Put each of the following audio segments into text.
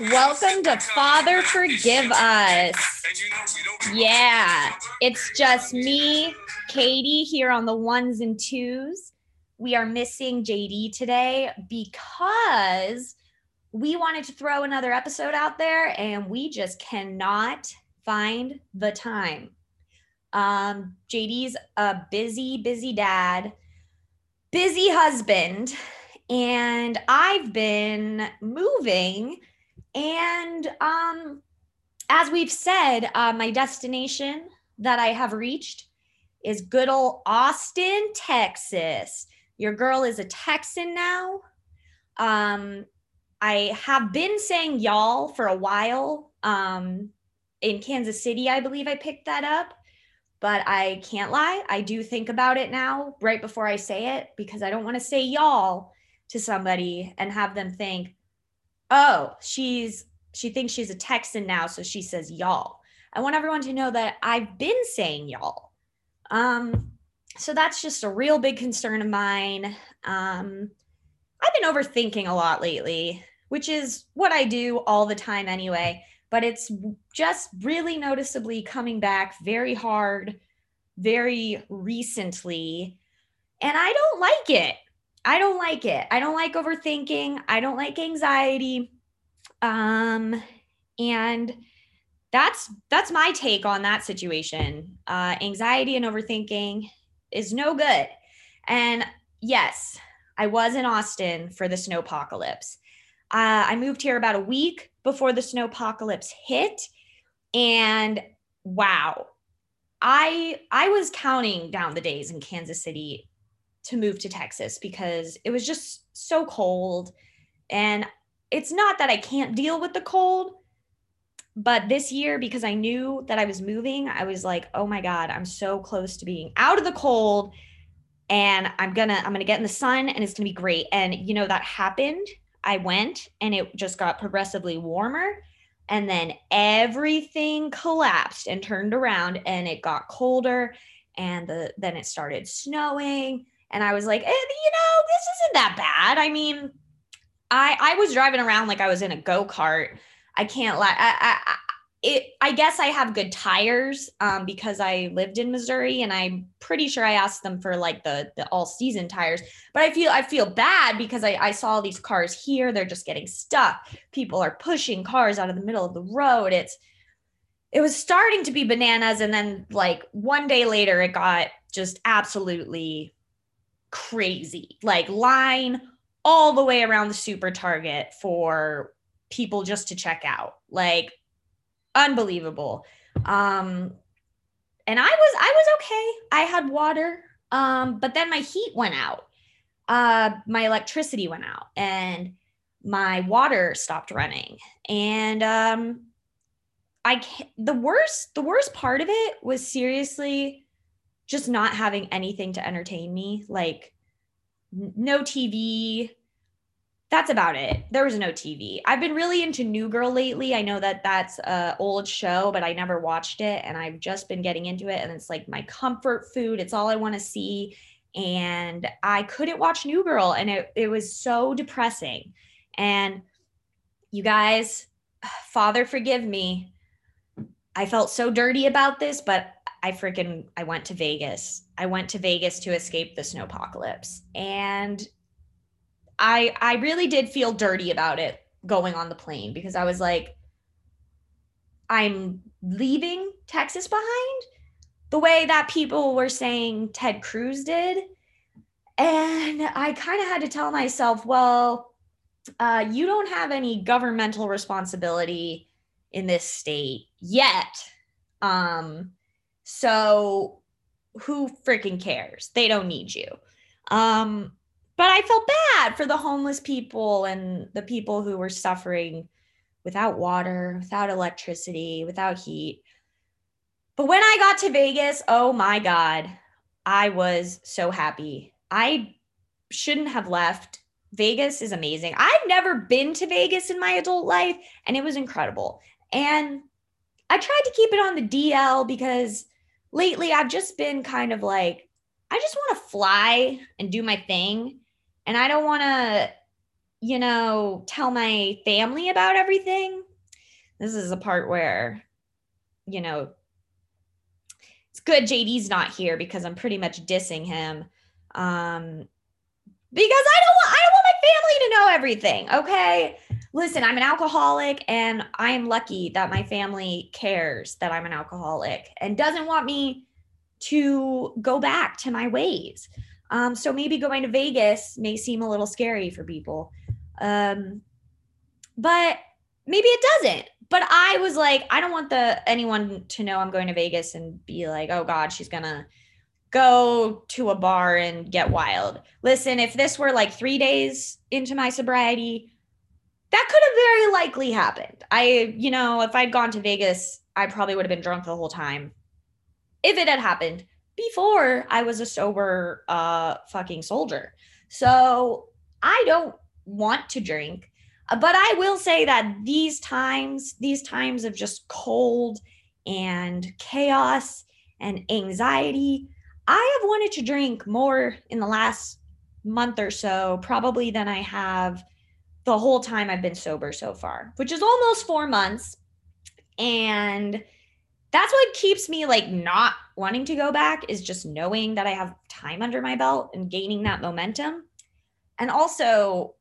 Welcome to Father Forgive Us. Yeah, it's just me, Katie, here on the ones and twos. We are missing JD today because we wanted to throw another episode out there and we just cannot find the time. Um, JD's a busy, busy dad, busy husband, and I've been moving. And um, as we've said, uh, my destination that I have reached is good old Austin, Texas. Your girl is a Texan now. Um, I have been saying y'all for a while. Um, in Kansas City, I believe I picked that up but I can't lie. I do think about it now right before I say it because I don't want to say y'all to somebody and have them think, oh, she's she thinks she's a Texan now, so she says y'all. I want everyone to know that I've been saying y'all. Um, so that's just a real big concern of mine. Um, I've been overthinking a lot lately, which is what I do all the time anyway but it's just really noticeably coming back very hard very recently and i don't like it. I don't like it. I don't like overthinking. I don't like anxiety. Um and that's that's my take on that situation. Uh anxiety and overthinking is no good. And yes i was in austin for the snow apocalypse uh, i moved here about a week before the snow apocalypse hit. And wow i i was counting down the days in kansas city to move to texas because it was just so cold. And it's not that i can't deal with the cold but this year because i knew that i was moving i was like oh my god i'm so close to being out of the cold. And i'm gonna i'm gonna get in the sun and it's gonna be great. And you know that happened I went and it just got progressively warmer. And then everything collapsed and turned around and it got colder. And the, then it started snowing. And I was like, eh, you know, this isn't that bad. I mean, I I was driving around like I was in a go-kart. I can't lie. I, I, it i guess i have good tires um, because i lived in missouri and i'm pretty sure i asked them for like the the all season tires. But i feel i feel bad because I, I saw these cars here they're just getting stuck. People are pushing cars out of the middle of the road. It's it was starting to be bananas and then like one day later it got just absolutely crazy. Like line all the way around the super target for people just to check out. Like unbelievable. Um, and I was I was okay. I had water, um, but then my heat went out. Uh, my electricity went out, and my water stopped running. And um, I the worst the worst part of it was seriously just not having anything to entertain me, like no TV, that's about it. There was no TV. I've been really into New Girl lately. I know that that's a old show, but I never watched it and I've just been getting into it and it's like my comfort food. It's all I want to see and I couldn't watch New Girl and it it was so depressing. And you guys, father forgive me. I felt so dirty about this, but I freaking I went to Vegas. I went to Vegas to escape the snow apocalypse. And I I really did feel dirty about it going on the plane because I was like I'm leaving Texas behind the way that people were saying Ted Cruz did. And I kind of had to tell myself, well, uh, you don't have any governmental responsibility in this state yet. Um, so who freaking cares? They don't need you. Um, but I felt bad for the homeless people and the people who were suffering without water, without electricity, without heat. But when I got to Vegas, oh my God, I was so happy. I shouldn't have left. Vegas is amazing. I've never been to Vegas in my adult life, and it was incredible. And I tried to keep it on the DL because lately I've just been kind of like, I just want to fly and do my thing and I don't want to, you know, tell my family about everything. This is a part where, you know, it's good JD's not here because I'm pretty much dissing him. Um, because I don't want I don't want my family to know everything. Okay. Listen, I'm an alcoholic and I'm lucky that my family cares that I'm an alcoholic and doesn't want me to go back to my ways. Um, so maybe going to Vegas may seem a little scary for people. Um, but maybe it doesn't. But I was like, I don't want the anyone to know I'm going to Vegas and be like, oh God, she's gonna go to a bar and get wild. Listen, if this were like three days into my sobriety, that could have very likely happened. I, you know, if I'd gone to Vegas, I probably would have been drunk the whole time. If it had happened before I was a sober uh fucking soldier. So I don't want to drink. But I will say that these times, these times of just cold and chaos and anxiety, I have wanted to drink more in the last month or so, probably than I have the whole time I've been sober so far, which is almost four months. And that's what keeps me like not wanting to go back is just knowing that I have time under my belt and gaining that momentum. And also,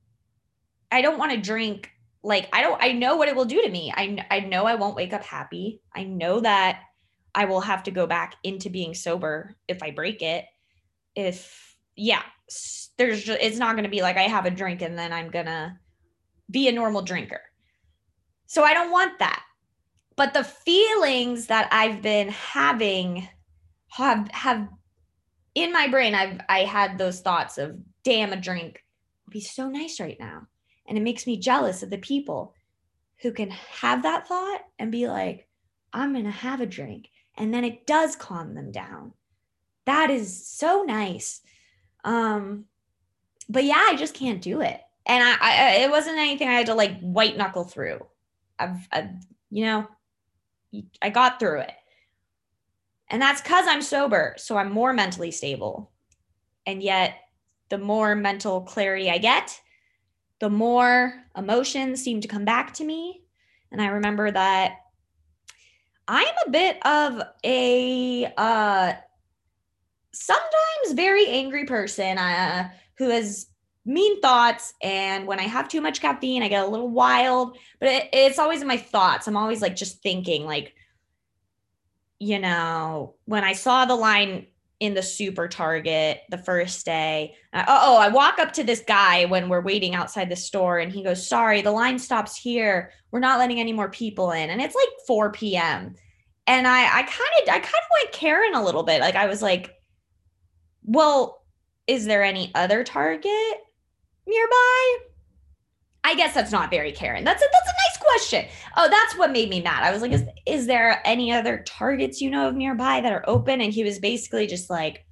I don't want to drink like I don't I know what it will do to me. I I know I won't wake up happy. I know that I will have to go back into being sober if I break it. If yeah, there's just, it's not going to be like I have a drink and then I'm going to be a normal drinker. So I don't want that. But the feelings that I've been having have have in my brain I've I had those thoughts of damn a drink would be so nice right now. And it makes me jealous of the people who can have that thought and be like, I'm going to have a drink. And then it does calm them down. That is so nice. Um but yeah i just can't do it. And I, I it wasn't anything i had to like white knuckle through. I've, I've you know i got through it. And that's because i'm sober so i'm more mentally stable. And yet the more mental clarity i get the more emotions seem to come back to me. And i remember that I'm a bit of a uh sometimes very angry person uh who has mean thoughts and when I have too much caffeine I get a little wild, but it, it's always in my thoughts. I'm always like just thinking like you know, when I saw the line in the super target the first day. Uh, oh, I walk up to this guy when we're waiting outside the store and he goes, Sorry, the line stops here. We're not letting any more people in. And it's like 4 p.m. And I I kind of I kind of went Karen a little bit. Like I was like, Well, is there any other target nearby? I guess that's not very Karen. That's a that's a nice question. Oh, that's what made me mad. I was like, is is there any other targets you know of nearby that are open? And he was basically just like,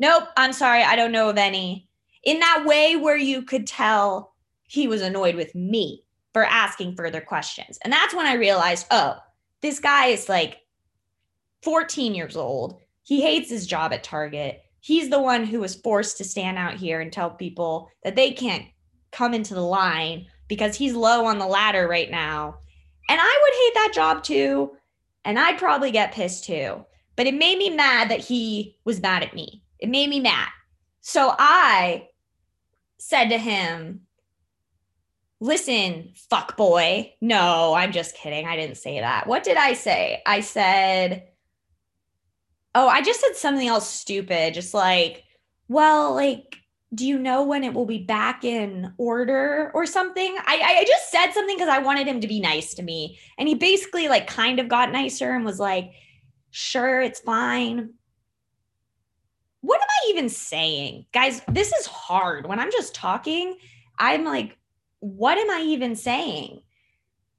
Nope, I'm sorry, I don't know of any. In that way where you could tell he was annoyed with me for asking further questions. And that's when I realized, oh, this guy is like 14 years old. He hates his job at Target. He's the one who was forced to stand out here and tell people that they can't come into the line because he's low on the ladder right now. And I would hate that job too. And I'd probably get pissed too. But it made me mad that he was mad at me. It made me mad. So I said to him, Listen, fuck boy. No, I'm just kidding. I didn't say that. What did I say? I said, Oh, I just said something else stupid. Just like, well, like, do you know when it will be back in order or something? I, I just said something because I wanted him to be nice to me. And he basically like kind of got nicer and was like, sure, it's fine. What am I even saying? Guys, this is hard. When I'm just talking, I'm like, what am I even saying?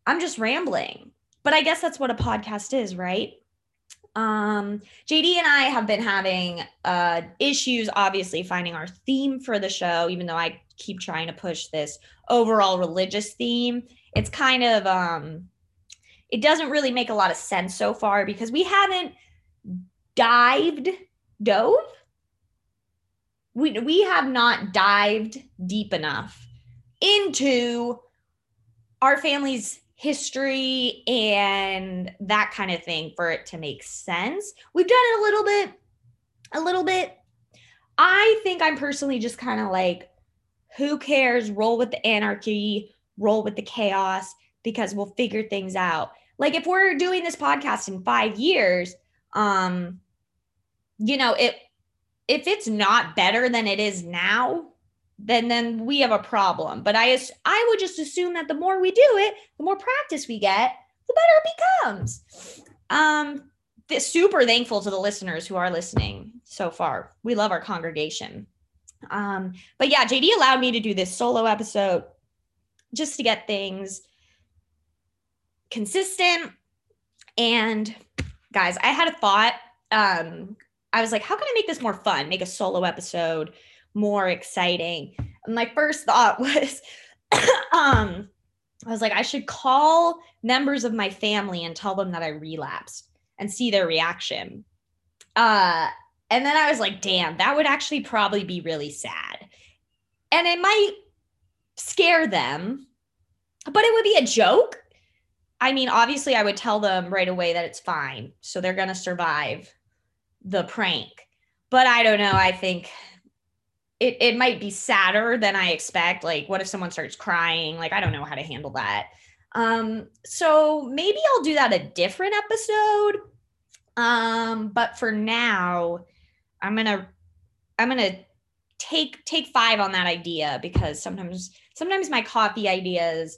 I'm just rambling. But I guess that's what a podcast is, right? Um, JD and I have been having uh, issues, obviously, finding our theme for the show, even though I keep trying to push this overall religious theme. It's kind of, um, it doesn't really make a lot of sense so far because we haven't dived, dove, we we have not dived deep enough into our family's history and that kind of thing for it to make sense. We've done it a little bit, a little bit. I think I'm personally just kind of like, who cares? Roll with the anarchy, roll with the chaos because we'll figure things out. Like if we're doing this podcast in five years, um, you know, it if it's not better than it is now, then then we have a problem. But I I would just assume that the more we do it, the more practice we get, the better it becomes. Um, super thankful to the listeners who are listening so far. We love our congregation. Um, but yeah, JD allowed me to do this solo episode just to get things consistent. And guys, I had a thought. Um, I was like, how can I make this more fun? Make a solo episode more exciting. My first thought was, um, I was like, I should call members of my family and tell them that I relapsed and see their reaction. Uh, and then I was like, damn, that would actually probably be really sad. And it might scare them, but it would be a joke. I mean, obviously, I would tell them right away that it's fine. So they're going to survive the prank. But I don't know. I think it, it might be sadder than I expect. Like, what if someone starts crying? Like, I don't know how to handle that. Um, so maybe I'll do that a different episode. Um, but for now, I'm gonna I'm gonna take take five on that idea because sometimes sometimes my coffee ideas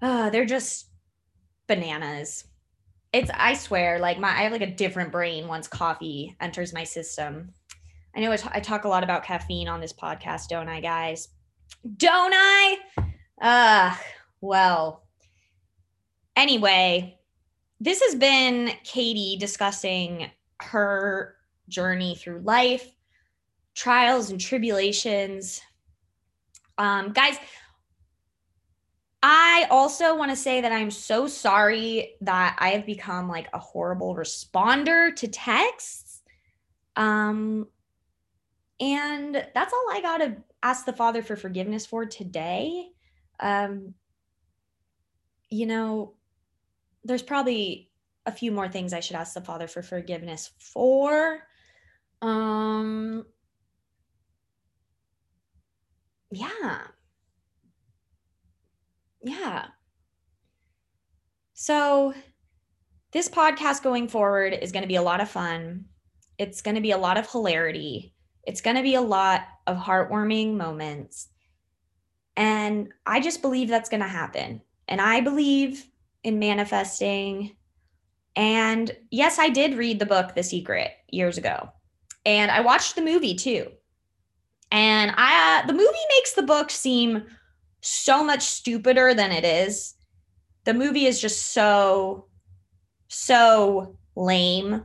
uh they're just bananas. It's I swear, like my I have like a different brain once coffee enters my system. I know I, talk a lot about caffeine on this podcast, don't I, guys? Don't I? Uh, well, anyway, this has been Katie discussing her journey through life, trials and tribulations. Um, guys, I also want to say that I'm so sorry that I have become like a horrible responder to texts. Um, and that's all I got to ask the Father for forgiveness for today. Um, you know, there's probably a few more things I should ask the Father for forgiveness for. Um, yeah. Yeah. So, this podcast going forward is going to be a lot of fun. It's going to be a lot of hilarity. It's going to be a lot of heartwarming moments. And I just believe that's going to happen. And I believe in manifesting. And yes, I did read the book The Secret years ago. And I watched the movie too. And I uh, the movie makes the book seem so much stupider than it is. The movie is just so so lame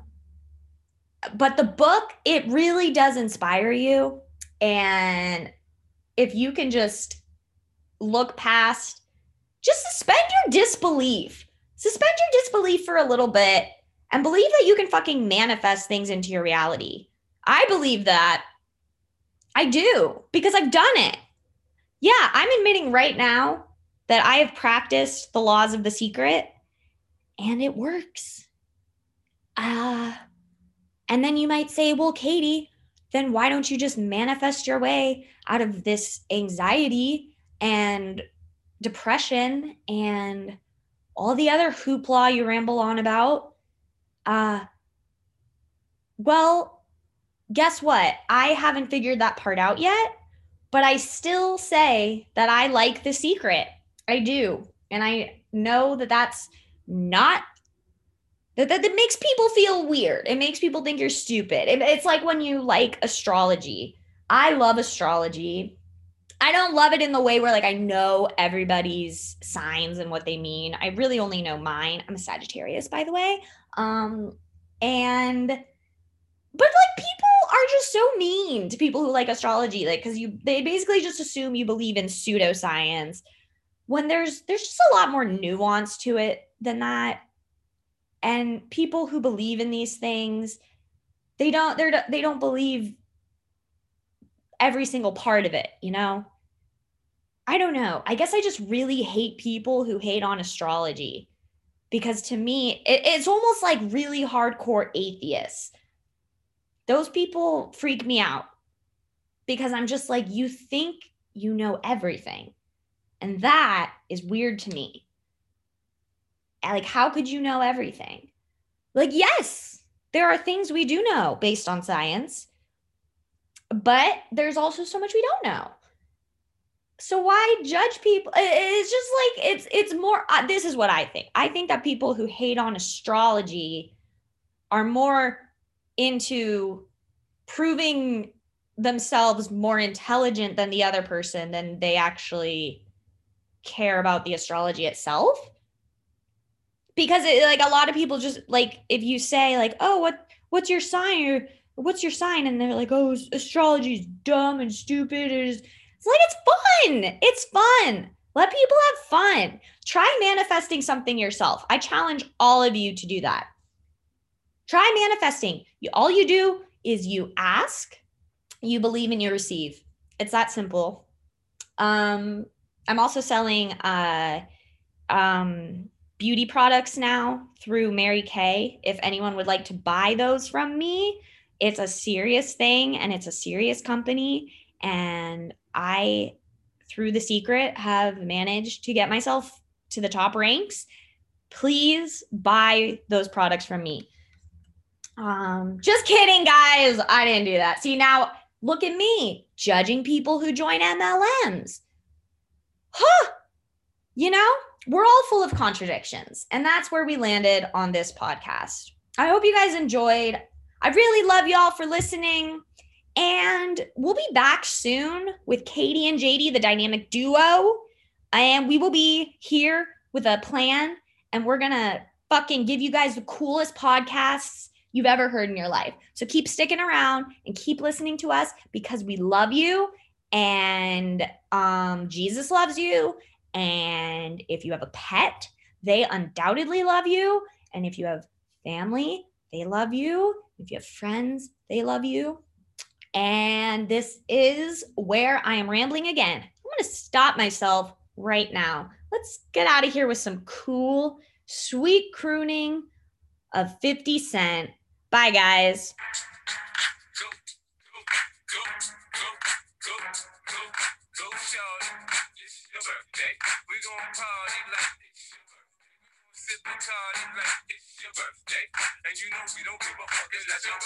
but the book it really does inspire you. And if you can just look past just suspend your disbelief. Suspend your disbelief for a little bit and believe that you can fucking manifest things into your reality. I believe that. I do because i've done it. Yeah i'm admitting right now that i have practiced the laws of the secret and it works. Uh and then you might say, well, Katie, then why don't you just manifest your way out of this anxiety and depression and all the other hoopla you ramble on about? Uh, well, guess what? I haven't figured that part out yet, but I still say that I like the secret. I do. And I know that that's not that, that, that makes people feel weird. It makes people think you're stupid. It, it's like when you like astrology. I love astrology. I don't love it in the way where like I know everybody's signs and what they mean. I really only know mine. I'm a Sagittarius, by the way. Um, and but like people are just so mean to people who like astrology, like because you they basically just assume you believe in pseudoscience when there's there's just a lot more nuance to it than that and people who believe in these things they don't they're they don't believe every single part of it, you know? I don't know. I guess I just really hate people who hate on astrology because to me, it, it's almost like really hardcore atheists. Those people freak me out because I'm just like, you think you know everything. And that is weird to me. Like, how could you know everything? Like, yes, there are things we do know based on science, but there's also so much we don't know. So why judge people? It's just like it's it's more uh, this is what i think. I think that people who hate on astrology are more into proving themselves more intelligent than the other person than they actually care about the astrology itself because it, like a lot of people just like if you say like oh what what's your sign or what's your sign and they're like oh astrology is dumb and stupid it's like it's fun. It's fun. Let people have fun. Try manifesting something yourself. I challenge all of you to do that. Try manifesting. You, all you do is you ask, you believe, and you receive. It's that simple. Um, I'm also selling uh, um, beauty products now through Mary Kay. If anyone would like to buy those from me, it's a serious thing and it's a serious company. And I, through the secret, have managed to get myself to the top ranks. Please buy those products from me. Um, just kidding, guys. I didn't do that. See, now look at me judging people who join MLMs. Huh. You know, we're all full of contradictions. And that's where we landed on this podcast. I hope you guys enjoyed. I really love y'all for listening. And we'll be back soon with Katie and JD, the dynamic duo. And we will be here with a plan. And we're going to fucking give you guys the coolest podcasts you've ever heard in your life. So keep sticking around and keep listening to us because we love you. And um, Jesus loves you. And if you have a pet, they undoubtedly love you. And if you have family, they love you. If you have friends, they love you. And this is where I am rambling again. I'm going to stop myself right now. Let's get out of here with some cool, sweet crooning of 50 Cent. Bye, guys. And party like it's your birthday. And you know we don't give a fuck, it's your birthday.